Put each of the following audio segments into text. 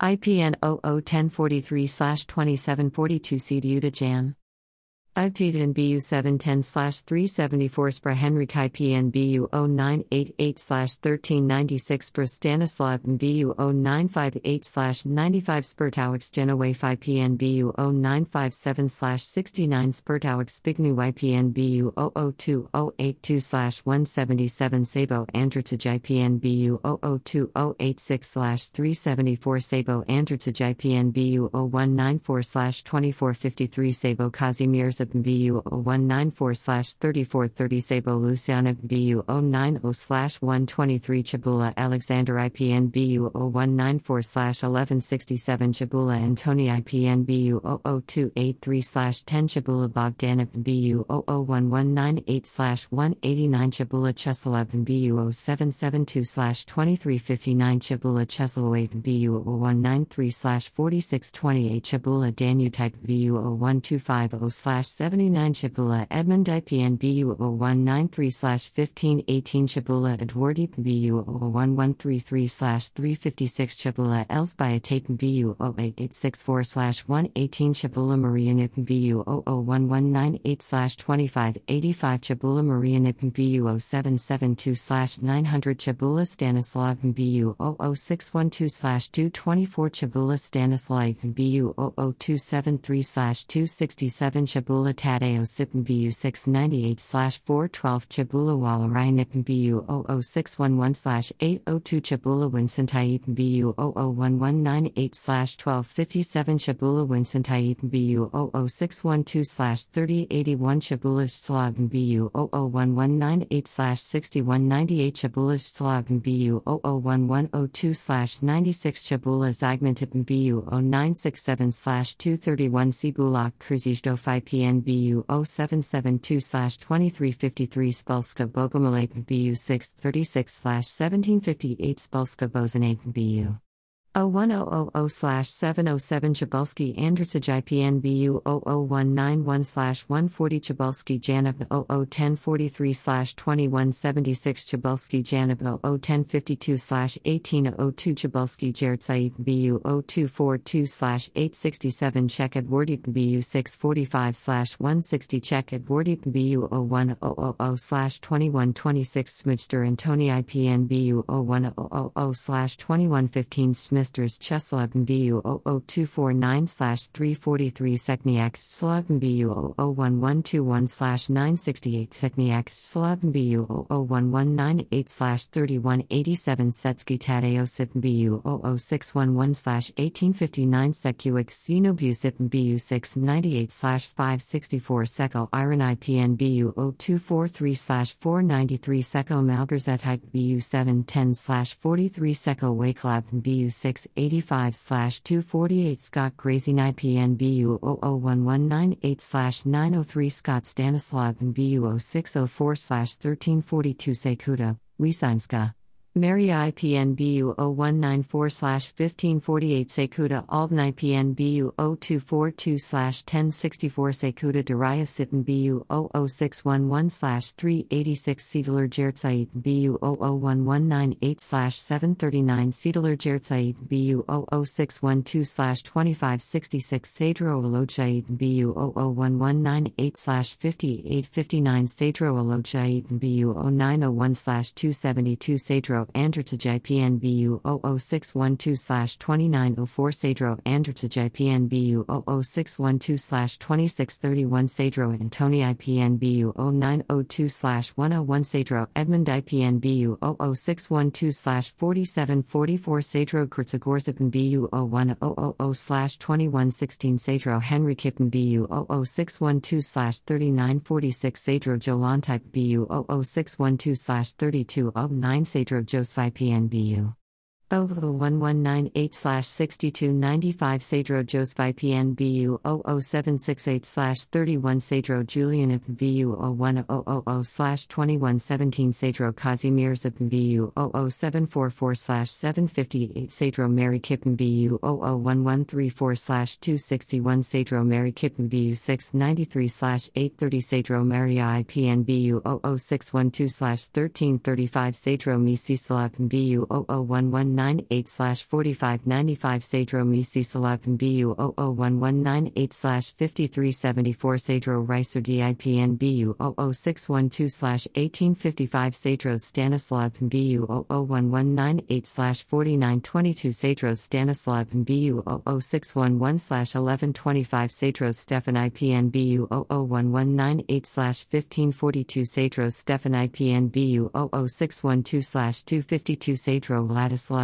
IPN 001043 2742 CDU Jan. IPN BU 710 374 Spra Henrik IPN BU 0988 1396 Spra Stanislav BU 0958 95 Spurtowix Genoway IPN BU 0957 69 Spurtowix Spignu IPN BU 002082 177 Sabo Andrij IPN BU 002086 374 Sabo Andrij IPN BU 0194 2453 Sabo Kazimierz BU 0194 3430 Sabo Luciana BU 090 123 Chabula Alexander IPN BU 0194 1167 Chabula Antoni IPN BU 00283 10 Chabula Bogdanov BU 001198 189 Chabula Cheslav BU 0772 2359 Chabula Cheslawave BU 0193 4628 Chabula Danutype BU 0125 79 Chabula Edmund IPN BU 0193 1518 Chabula Edwardi BU 0133 356 Chabula Elsbiatape BU 08864 118 Chabula Maria Nip BU 00198 2585 Chabula Maria Nip BU 0772 900 Chabula Stanislav BU 00612 224 Chabula Stanislav BU 00273 267 Chabula Chabula Tadeo Sipin BU 698 412 Chabula Walarai Nipin BU 00611 802 Chabula Winsantai BU 00198 1257 Chabula Winsantai BU 00612 3081 Chabula Slav BU 00198 6198 Chabula Slav BU 00102 96 Chabula Zagmantip BU 0967 231 Cibulak Kurzijdo 5 PN BU 0772 2353 Spolska Bogomolek BU 636 1758 Spolska Bozanek BU 01000-707 Chabalski Andritsaj IPN BU 00191-140 Chabalski Janib 0011043-2176 Chabalski Janib 01052-1802 Chabalski Jertsai BU 0242-867 Czech Edwardi BU 645-160 Czech Edwardi BU 01000-2126 Smidster Antoni IPN BU 0100-2115 Smith Misters Cheslav BU 00249 343 Sekniak Slav BU 00121 968 Sekniak Slav BU 00198 3187 Setsky Tadeosip BU 00611 1859 Sekuik Xenobusip BU 698 564 Seko Iron IPN BU 0243 493 Seko Malgarzet BU 710 43 Seko Wakelab BU 6 685 248 Scott Grazing IPN BU 001198 903 Scott Stanislav and BU 0604 1342 Sekuda, Wisimska. Mary IPN BU 0194 1548 Sekuda Alden IPN BU 0242 1064 Sekuda Daraya Sitten BU 00611 386 Siedler Jertsait BU 00198 739 Siedler Jertsait BU 00612 2566 Sadro Alojait BU 00198 5859 Sadro Alojait BU 0901 272 Sadro Andrij PNBU 00612 2904 Sadro Andrij PNBU 00612 2631 Sadro Antoni IPNBU 0902 101 Sadro Edmund IPNBU 00612 4744 Sadro Kurtzagorzipan BU 01000 2116 Sadro Henry Kippen BU 00612 3946 Sadro Jolan BU 00612 3209 Sadro Josephi PNBU. OVO 1198 6295 Sadro Josephi PNBU 00768 31 Sadro Julian BU 01000 2117 Sadro Kazimierz BU 00744 758 Sadro Mary Kippen BU 00134 261 Sadro Mary Kippen BU 693 830 Sadro Mary IPN BU 00612 1335 Sadro Misi BU 00119 0198 4595 Sadro Misi Salapin BU 001198 5374 Sadro Ricer DIPN BU 00612 1855 Sadro Stanislav BU 00198 4922 Sadro Stanislav BU 00611 1125 Sadro Stefan IPN BU 00198 1542 Sadro Stefan IPN BU 00612 252 Sadro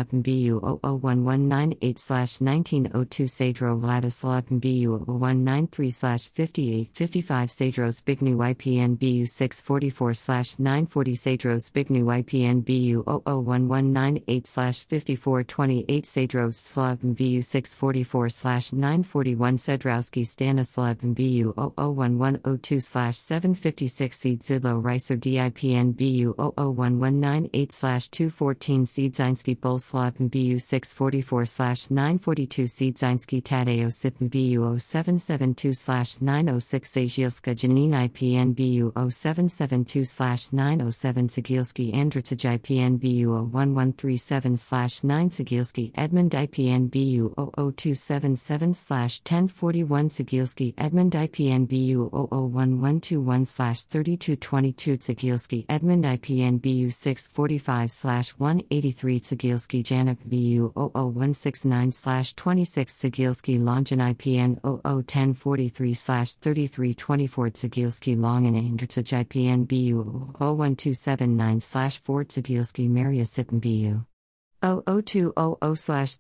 Oh Vladislav BU 00198 1902 Sadro Vladislav BU 193 5855 Sadro Spignu IPN BU 644 940 Sadro Spignu IPN BU 00198 5428 Sadro Slav BU 644 941 Sedrowski Stanislav BU 001102 756 Seed Zidlo Ricer DIPN BU 001198 214 Siedzinski Bolslav BU 644 942 Siedzinski Tadeo Sipn BU 0772 906 Zazielska Janin IPN BU 0772 907 Sigilski Andritsaj IPN BU 1137 9 Sigilski Edmund IPN BU 0027 1041 Sigilski Edmund IPN BU 001121 3222 Sigilski Edmund IPN BU 645 183 Sigilski Janip BU 00169 26 Sigilski Longen IPN 001043 3324 Sigilski Longen Andritsaj IPN BU 01279 4 Sigilski Maria Sippen BU 00200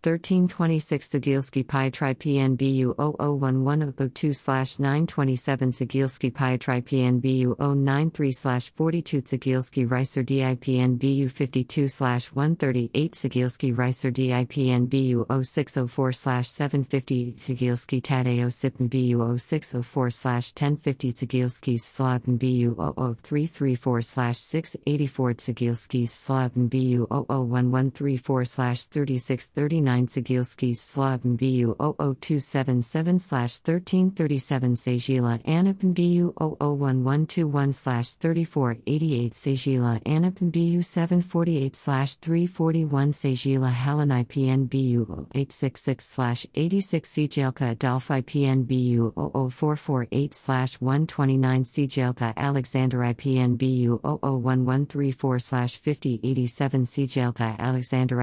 1326 Sigilski Pietri PNBU 001102 927 Sigilski Pietri PNBU 093 42 Sigilski Ricer DIPN BU 52 138 Sigilski Ricer DIPN BU 0604 750 Sigilski Tadeo Sipn BU 0604 1050 Sigilski Slavn BU 00334 684 Sigilski Slavn BU 00134 4 3639 Sigilski Slavn BU 00277 1337 Sajila Anapin BU 00121 3488 Sajila Anapin BU 748 341 Sajila Halan IPN BU 866 86 Sijelka Adolphi PN BU 00448 129 Sijelka Alexander IPN BU 00134 5087 Sijelka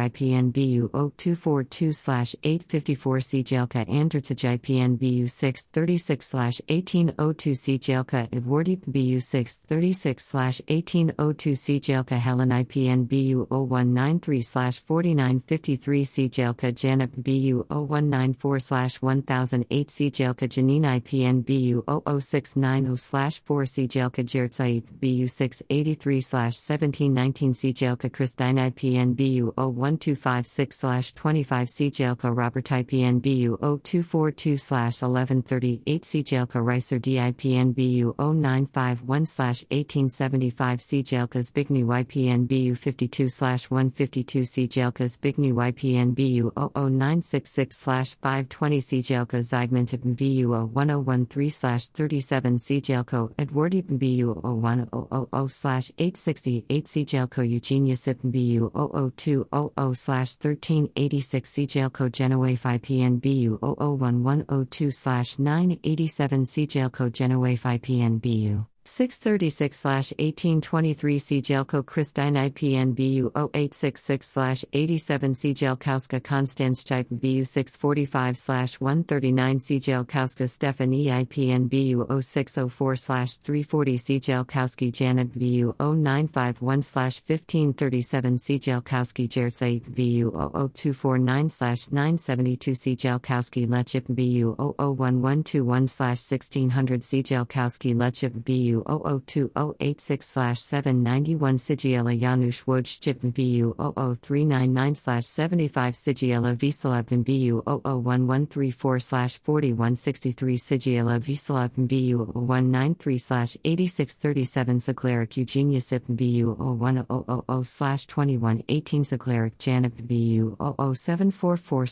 IPNBU 0242 854 Cjelka Andritsaj IPNBU 636 1802 Cjelka Edwardip BU 636 1802 Cjelka Helen IPNBU 0193 4953 Cjelka Janip BU 0194 1008 Cjelka Janina IPNBU 00690 4 Cjelka Jertsait BU 683 1719 Cjelka Christine IPNBU 01 1256 25 Cjelka Robert IPN BU 0242 1138 Cjelka Ricer DIPN BU 0951 1875 Cjelka Zbigniew IPN BU 52 152 Cjelka Zbigniew IPN BU 00966 520 Cjelka Zygmunt BU 1013 37 Cjelko Edwardi BU 01000 868 Cjelko Eugenia Sip BU 002 0 1386 CJLCO Genoa 5 PNBU 001102 987 CJLCO Genoa 5 PNBU 636 1823 C. Jelko Christine IPN BU 0866 87 C. Jelkowska Konstanz Type BU 645 139 C. Jelkowska Stephanie IPN BU 0604 340 C. Jelkowski Janet BU 0951 1537 C. Jelkowski Jertsai BU 00249 972 C. Jelkowski Lechip BU 00121 1600 C. Jelkowski Lechip BU 002086 791 Sigiela Janusz Wojcip BU 00399 75 Sigiela Visalabin BU 00134 4163 Sigiela Visalabin BU 193 8637 Sigleric Eugenia Sip BU 01000 2118 Sigleric Janip BU 00744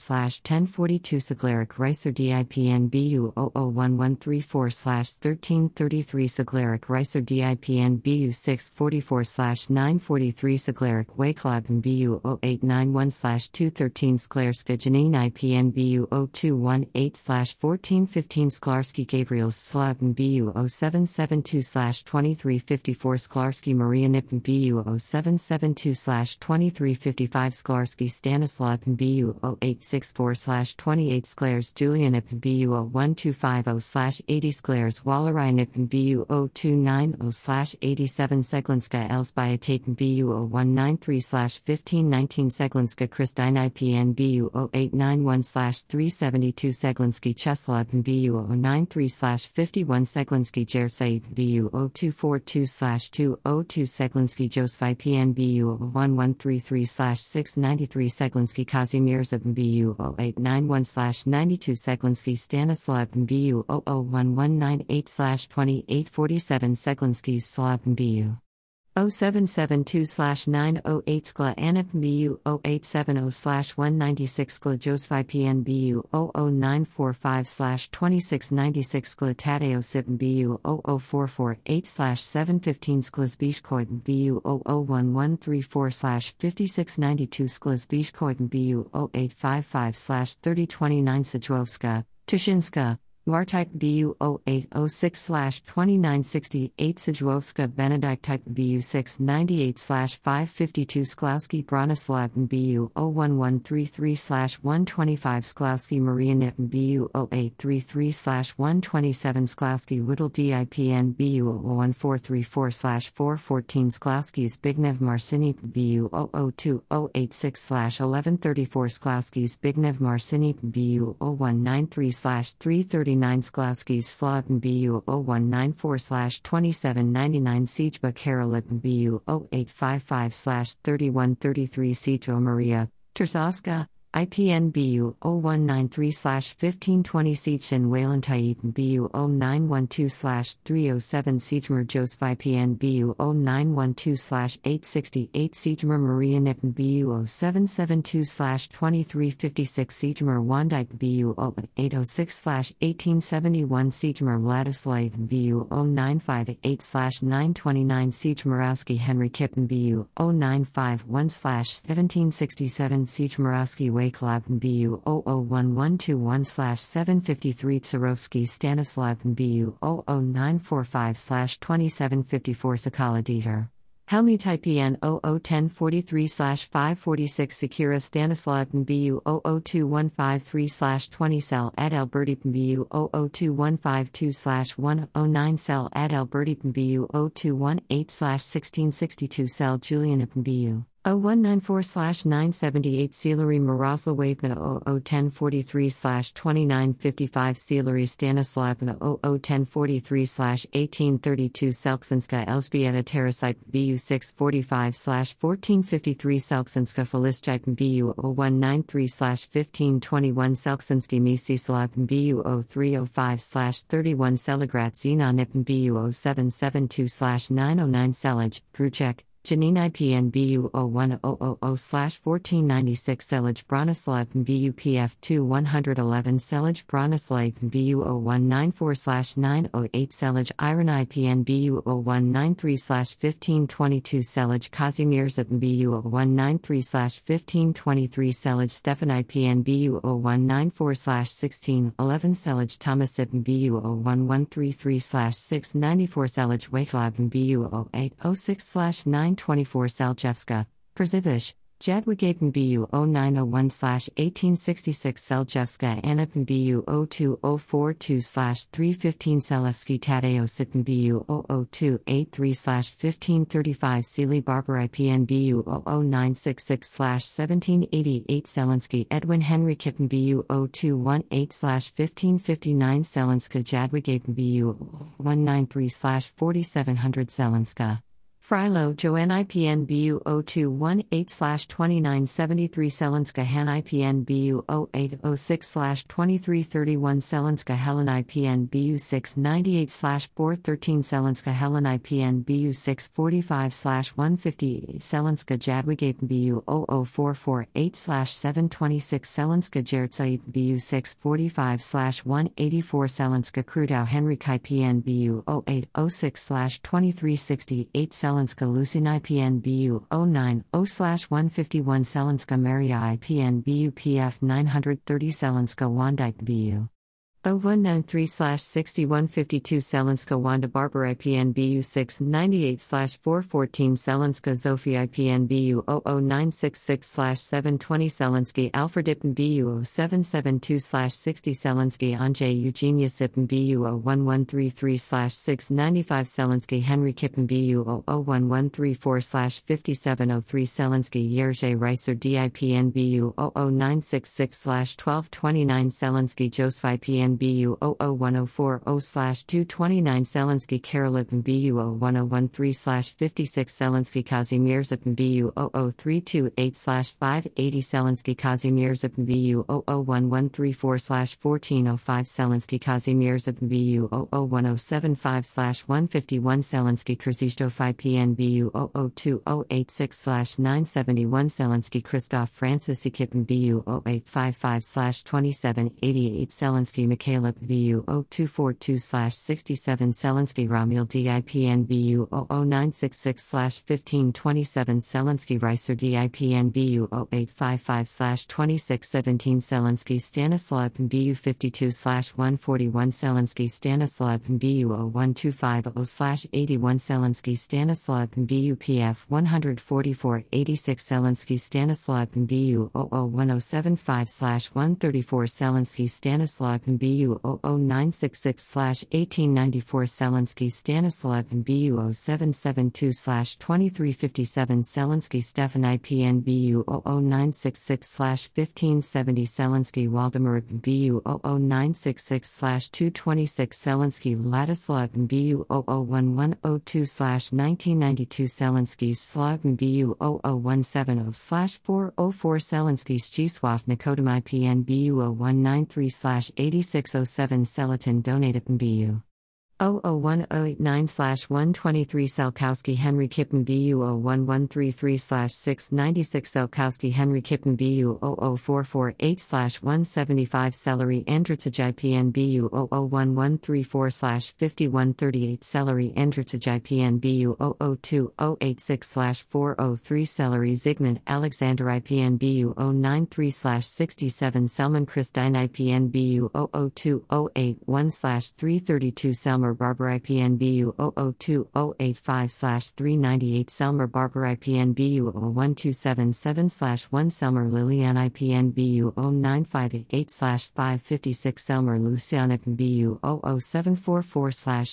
1042 Sigleric Ricer DIPN BU 00134 1333 Sigleric Sigleric Reiser DIPN BU 644 943 Sigleric Wayklaben BU 0891 213 Sklerska Janine IPN BU 0218 1415 Sklarski Gabriel Slaven BU 0772 2354 Sklarski Maria Nippen BU 0772 2355 Sklarski Stanislav BU 0864 28 Sklers Julian Nippen BU 1250 80 Sklers Wallerai Nippen BU 0290 87 Seglinska Elsbiataten BU 0193 1519 Seglinska Christine IPN BU 0891 372 Seglinski Cheslav BU 093 51 Seglinski Jertsai BU 0242 202 Seglinski Joseph IPN BU 1133 693 Seglinski Kazimierz BU 0891 92 Seglinski Stanislav BU 001198 2847 Seglinski Slav BU 0772 908 skla anip bu 0870 196 skla josephi pn bu 00945 2696 skla tadeo sip bu 00448 715 skla zbishkoid bu 00134 5692 skla zbishkoid bu 0855 3029 Sajwowska, Tushinska, Martype BU 0806 2968 Sajwowska Benedict Type BU 698 552 Sklowski Bronislav BU 01133 125 Sklowski Maria Nitten BU 0833 127 Sklowski Whittle DIPN BU 01434 414 Sklowski's Bignev Marcini BU 002086 1134 Sklowski's Bignev Marcini BU 0193 339 39 Sklowski Slaven BU 0194 2799 Siejba Karolip BU 0855 3133 Citro Maria, Terzaska, IPN BU 0193 1520 Sichin Waylantait BU 0912 307 Sijmer Joseph IPN BU 0912 868 Sijmer Maria Nippen BU 0772 2356 Sijmer Wandike BU 806 1871 Sijmer Vladislav BU 0958 929 Sijmerowski Henry Kippen BU 0951 1767 Sijmerowski Way Wayklav BU 001121 753 Tsarovsky Stanislav BU 00945 2754 Sakala Dieter. Helmut IPN 001043 546 Sakura Stanislav BU 002153 20 Cell at Alberti BU 002152 109 Cell at Alberti BU 0218 1662 Cell Julian BU 0194 978 Sealery Miroslavna 001043 2955 Sealery Stanislavna 001043 1832 Selksinska Elzbieta Terasite BU 645 1453 Selksinska Felischite BU 0193 1521 Selksinski Misislav BU 0305 31 Seligrat Zenonip BU 0772 909 Selage, Gruchek, Janine IPN BU 01000 1496 Selage Bronislav BUPF 2 111 Selage Bronislav BU 0194 908 Selage Iron IPN BU 0193 1522 Selage Kazimierz BU 0193 1523 Selage Stefan IPN BU 0194 1611 Selage Thomas BU 01133 694 Selage Wakelab BU 0806 9 24 Saljevska, Przivich, Jadwigapen BU 0901 1866 Seljevska Anapin BU 02042 315 Selevsky Tadeo Sitin BU 00283 1535 Sealy Barber IPN BU 00966 1788 Selensky Edwin Henry Kitten BU 0218 1559 Selenska Jadwigapen BU 193 4700 Selenska Frilo Joanne IPN BU 0218 2973 Selenska Han IPN BU 0806 2331 Selenska Helen IPN BU 698 413 Selenska Helen IPN BU 645 150 Selenska Jadwig BU 00448 726 Selenska Jertsaip BU 645 184 Selenska Krudau Henrik IPN BU 0806 2368 Selenska Selenska Lucin IPN BU 090 151 Selenska Maria IPN BU PF 930 Selenska Wandike BU 0193 6152 Selenska Wanda Barber IPN BU 698 414 Selenska Zofia IPN BU 00966 720 Selensky Alfred Ipn BU 0772 60 Selensky Anjay Eugenia Sipn BU 01133 695 Selensky Henry Kippen BU 01134 5703 Selensky Yerzhe Reiser DIPN BU 00966 1229 Selensky Joseph IPN BU 00140 229 Selensky Karolipin BU 01013 56 Selensky Kazimierzipin BU 00328 580 Selensky Kazimierzipin BU 00134 1405 Selensky Kazimierzipin BU 00175 151 Selensky Kurzyshtov IPN BU 00286 971 Selensky Christoph Francis Ekipin BU 0855 2788 Selensky Caleb BU 0242 67 Selensky Romul DIPN BU 00966 1527 Selensky Reiser DIPN BU 0855 2617 Selensky Stanislav BU 52 141 Selensky Stanislav BU 0125 81 Selensky Stanislav BU PF 144 86 Selensky Stanislav BU 00175 134 Selensky Stanislav BU BU 00966 1894 Selensky Stanislav and BU 0772 2357 Selensky Stefan IPN BU 00966 1570 Selensky Waldemar BU 00966 226 Selensky Ladislav and BU 00102 1992 Selensky Slav and BU 00170 404 Selensky Stiswav Nikodem IPN BU 0193 86 607 Selatin donated BU. 001089 123 Salkowski Henry Kippen BU 01133 696 Salkowski Henry Kippen BU 00448 175 Celery Andritzaj IPN BU 001134 5138 Celery Andritzaj IPN BU 002086 403 Celery Zygmunt Alexander IPN BU 093 67 Selman Christine IPN BU 00281 332 Selmer Selmer Barber IPN BU 002085 398 Selmer Barber IPN BU 01277 1 Selmer Lilian IPN BU 0958 556 Selmer Lucianic BU 00744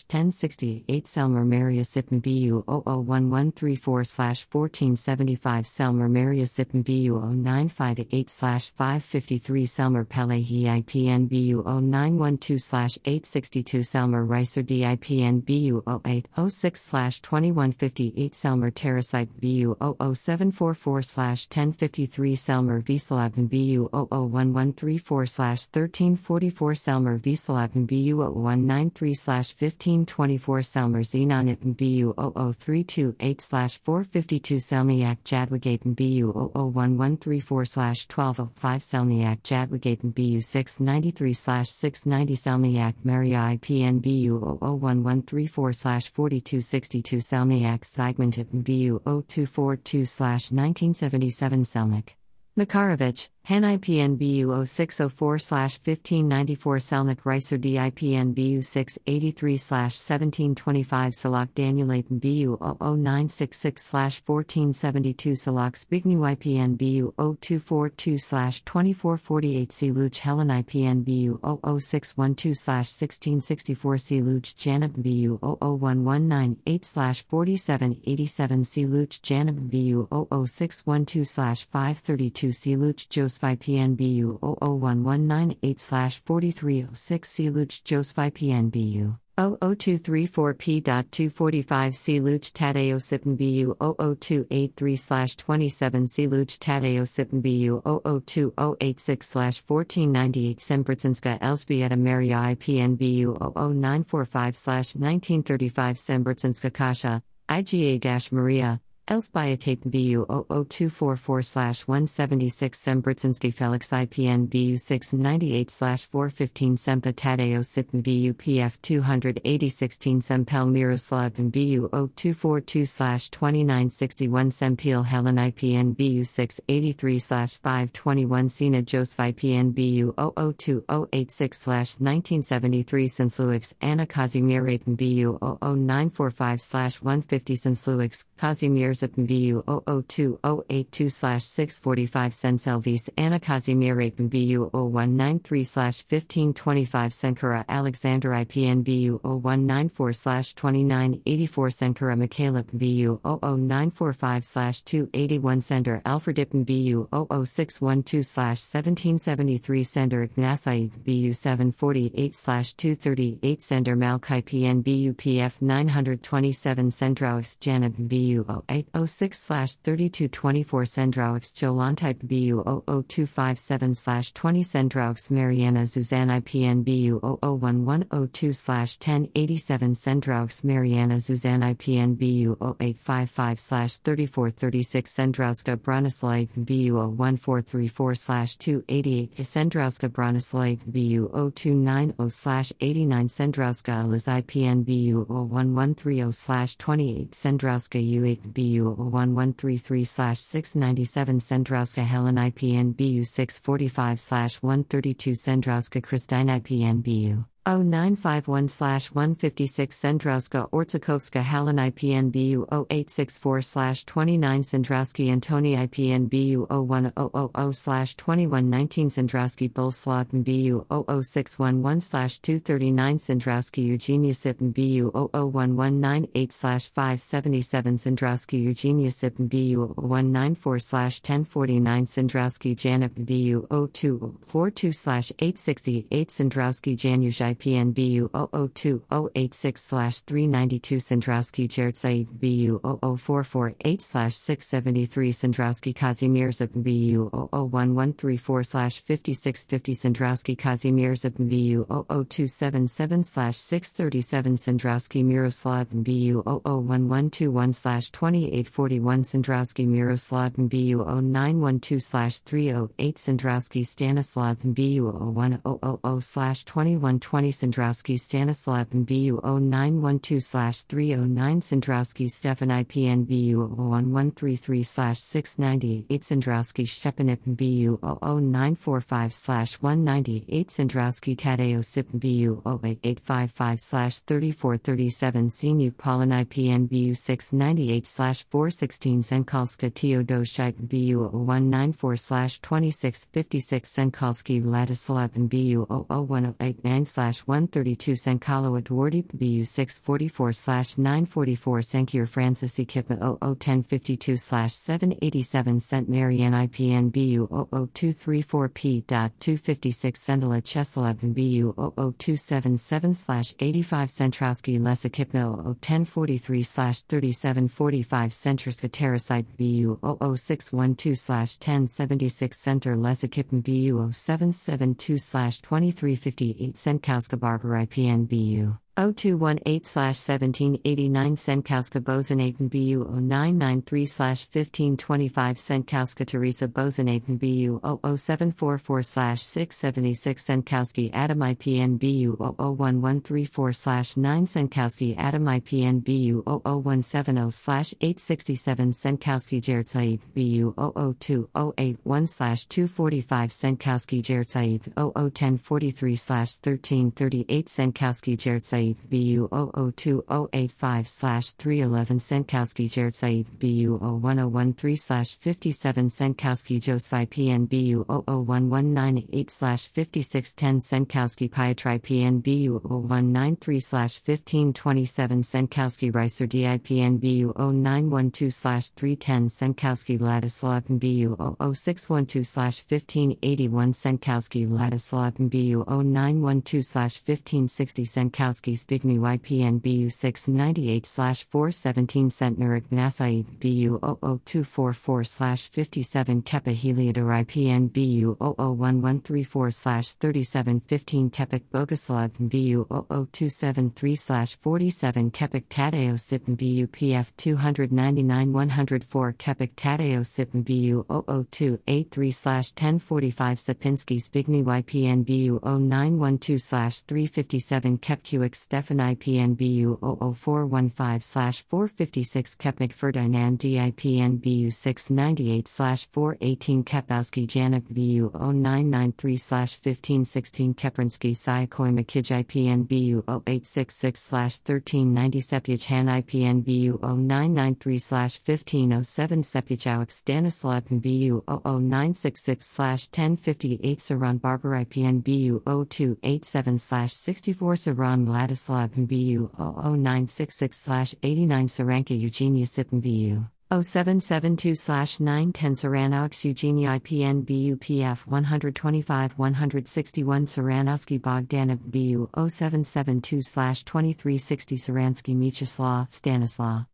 1068 Selmer Maria Sippen BU 00134 1475 Selmer Maria Sippen BU 0958 553 Selmer Pelehi IPN BU 0912 862 Selmer Ricer DIPN BU 0806 2158 Selmer Terrasite BU 00744 1053 Selmer Wieselabn BU 00134 1344 Selmer Wieselabn BU 0193 1524 Selmer Xenonitn BU 00328 452 Selmiak Jadwigaten BU 00134 1205 Selmiak Jadwigaten BU 693 690 Selmiak Maria IPN BU 01134 4262 Salmiak Sigmund BU 0242 1977 Selnik. Makarovich, Han IPN BU 0604 1594 Selnik Reiser DIPN BU 683 1725 Salak Danielaten BU 0966 1472 Salak Spignu IPN BU 0242 2448 C Luch Helen IPN BU 00612 1664 C Luch Janib BU 00198 4787 C Luch Janib BU 00612 532 C Joseph Joseph PNBU 00198 4306 C Luch Joseph PNBU 00234P.245 Luch Tadeo Sippen BU 00283 27 C. Luch Tadeo Sippen BU 00286 1498 Sembrzinska Elzbieta Maria IPN BU 00945 1935 Sembrzinska Kasha, IGA Maria, Elsbiatate BU 00244 176 Sembrzinski Felix IPN BU 698 415 Sempa Tadeo Sipn BU PF 280 16 Sempel Miroslav BU 0242 2961 Sempil Helen IPN BU 683 521 Sina Joseph IPN BU 00286 1973 Sensluix Anna Kazimir BU 00945 150 Sensluix Kazimir Zipn BU 002082 645 Senselvis Anna Kazimir BU 0193 1525 Senkara Alexander IPN BU 0194 2984 Senkara Michaela BU 00945 281 Sender Alfredipn BU 00612 1773 Sender Ignasai BU 748 238 Sender Malkai PN BU PF 927 Sendraux Janib BU 08 06 3224 Sendraux Jolantype BU 00257 20 Sendraux Mariana Zuzana IPN BU 001102 1087 Sendraux Mariana Zuzana IPN BU 0855 3436 Sendrauska Bronislav BU 01434 288 Sendrauska Bronislav BU 0290 89 Sendrauska Liz IPN BU 01130 28 Sendrauska U8 BU BU 1133 697 Sendrowska Helen IPN BU 645 132 Sendrowska Christine IPN BU 0951 156 Sendrowska Ortsakovska Halin IPN BU 0864 29 Sendrowski Antoni IPN BU 01000 2119 Sendrowski Bolslav BU 00611 239 Sendrowski Eugenia Sipin BU 00198 577 Sendrowski Eugenia Sipin BU 194 1049 Sendrowski Janip BU 0242 868 Sendrowski Janusz IPN BU 002086 392 Sandrowski Jertsai BU 00448 673 Sandrowski Kazimierz BU 00134 5650 Sandrowski Kazimierz BU 00277 637 Sandrowski Miroslav BU 00121 2841 Sandrowski Miroslav BU 0912 308 Sandrowski Stanislav BU 01000 2120 20 Sandrowski Stanislav and BU 0912 309 Sandrowski Stefan IPN BU 1133 698 Sandrowski Shepanip BU 00945 198 Sandrowski Tadeo Sip BU 08855 3437 Sinuk Polin IPN BU 698 416 Senkalska Teodoshite BU 194 2656 Senkalski Ladislav and BU 00189 132 Sankalo Edwardi BU 644 944 Sankir Francis Ekipma 001052 787 St. Marianne IPN BU 00234 P.256 Sendala Cheslav BU 00277 85 Centrowski Les Ekipno 01043 3745 Centriska Terrasite BU 00612 1076 Center Les Ekipn BU 0772 2358 Centcal Costa Barbara IPNBU. 0218-1789 Senkowska Bozenaven BU 0993-1525 Senkowska Teresa Bozenaven BU 00744-676 Senkowski Adam IPN BU 001134-9 Senkowski Adam IPN BU 00170-867 Senkowski Jertsaev BU 002081-245 Senkowski Jertsaev 00143-1338 Senkowski Jertsaev Saif BU 002085 311 Senkowski Jared Saif BU 01013 slash 57 Senkowski Josephi PN BU 00198 5610 Senkowski Pietri PN BU 0193 1527 Senkowski Reiser DIPN BU 0912 310 Senkowski Vladislav BU 0612 1581 Senkowski Vladislav BU 0912 slash 1560 Senkowski Zbigniew IPN BU 698 417 Centner Ignasai BU 00244 57 Kepa Heliodor IPN BU 00134 3715 Kepik Boguslav BU 00273 47 Kepik Tadeo Sipn BU PF 299 104 Kepik Tadeo Sipn BU 00283 1045 Sapinski Zbigniew IPN BU 0912 357 Kepkuik Stefan IPN BU 00415 456 Kepnik Ferdinand DIPN BU 698 418 Kepowski Janik BU 0993 1516 Keprinsky Sayakoi Makij IPN BU 0866 1390 Sepyach Han IPN BU 0993 1507 Sepyachowik Stanislav BU 00966 1058 Saran Barber IPN BU 0287 64 Saran Vladislav BU 00966 89 Saranka Eugenia Sipin BU 0772 910 Saranaux Eugenia IPN BUPF 125 161 Saranowski Bogdanov BU 0772 2360 Saransky Mieczysław Stanislaw.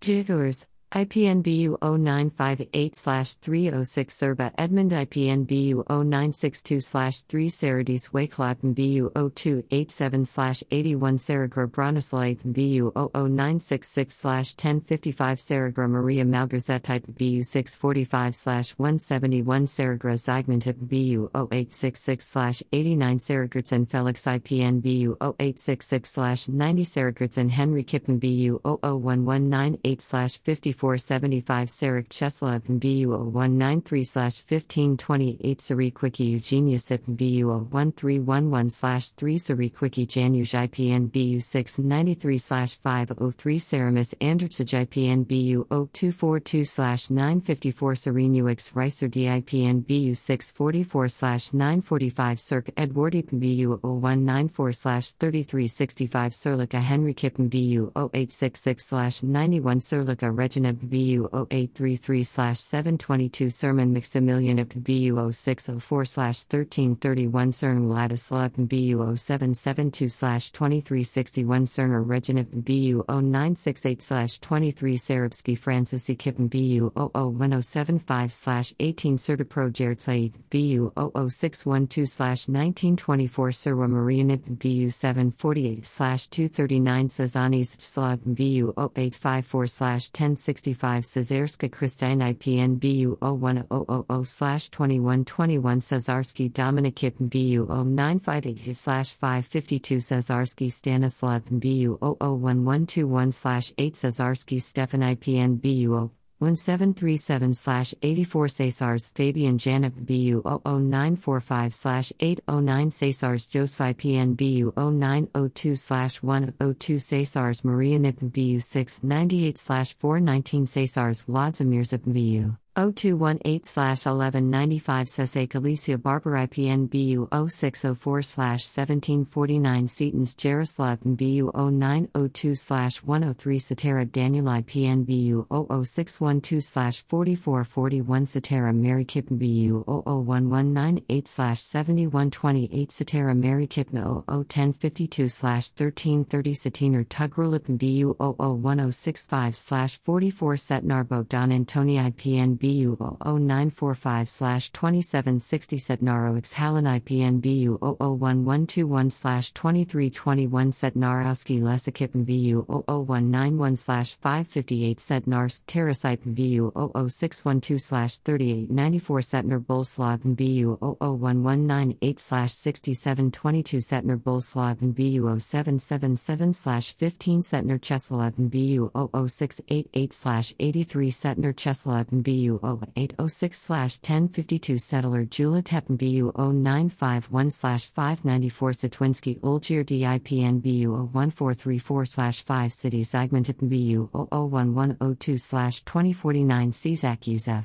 Jigors, IPNBU 0958 306 Serba Edmund IPNBU 0962 3 Saradis Wakelatan BU 0287 81 Saragor Bronislav BU 00966 1055 Saragor Maria Malgarzet type BU 645 171 Saragra Zygmuntip BU 0866 89 Saragertsen Felix IPNBU 0866 90 Saragertsen Henry Kippen BU 00198 54 475 Sarek Cheslav BU 193 1528 Sariquiki Eugenia Sip BU 1311 3 Sariquiki Janusz IPN BU 693 503 Saramis Andrzej IPN BU 0242 954 Serenuix Ricer DIPN BU 644 945 Circ Edwardi BU 0194 3365 Serlica Henry Kippen BU 0866 91 Serlica Regina BU 0833 722 Sermon Maximilian of BU 0604 1331 CERN Ladislav BU 0772 2361 Cerner Regina BU 0968 23 Sarabsky Francis Kippen BU 00175 18 Certipro Jared Said BU 00612 1924 Serwa Marianip BU 748 239 Sazanis Slav BU 0854 1060 65 Cesarska Kristine IPN BU 01000 2121 Cesarski Dominik Kippen BU 0958 552 Cesarski Stanislav BU 001121 8 Cesarski Stefan IPN BU 1737 84 Cesars Fabian Janik BU 00945 809 Cesars Joseph PN BU 0902 102 Cesars Maria Nip BU 698 419 Cesars Vladzimir Zip BU 0218-1195 Sese Galicia Barbara IPN BU 0604-1749 Setons Jaroslav BU 0902-103 Satara Danulai PN BU 00612-4441 Satara Mary Kippen BU 001198-7128 Satara Mary Kippen 001052-1330 Satiner Tugrulip BU 00106-5-44 Setnar Bogdan Antoni PN BU00945 2760 Setnaro Exhalin IPN BU001121 2321 Setnarowski Lesikipin BU00191 558 Setnarsk Terasipin BU00612 3894 Setner Bolslavin BU00198 6722 Setner Bolslavin BU0777 15 Setner Cheslavin BU00688 83 Setner Cheslavin BU 806 1052 Settler Jula Tepen BU 0951 594 Satwinsky Ulgir DIPN BU 1434 5 City Zygmunt BU 00102 2049 Czak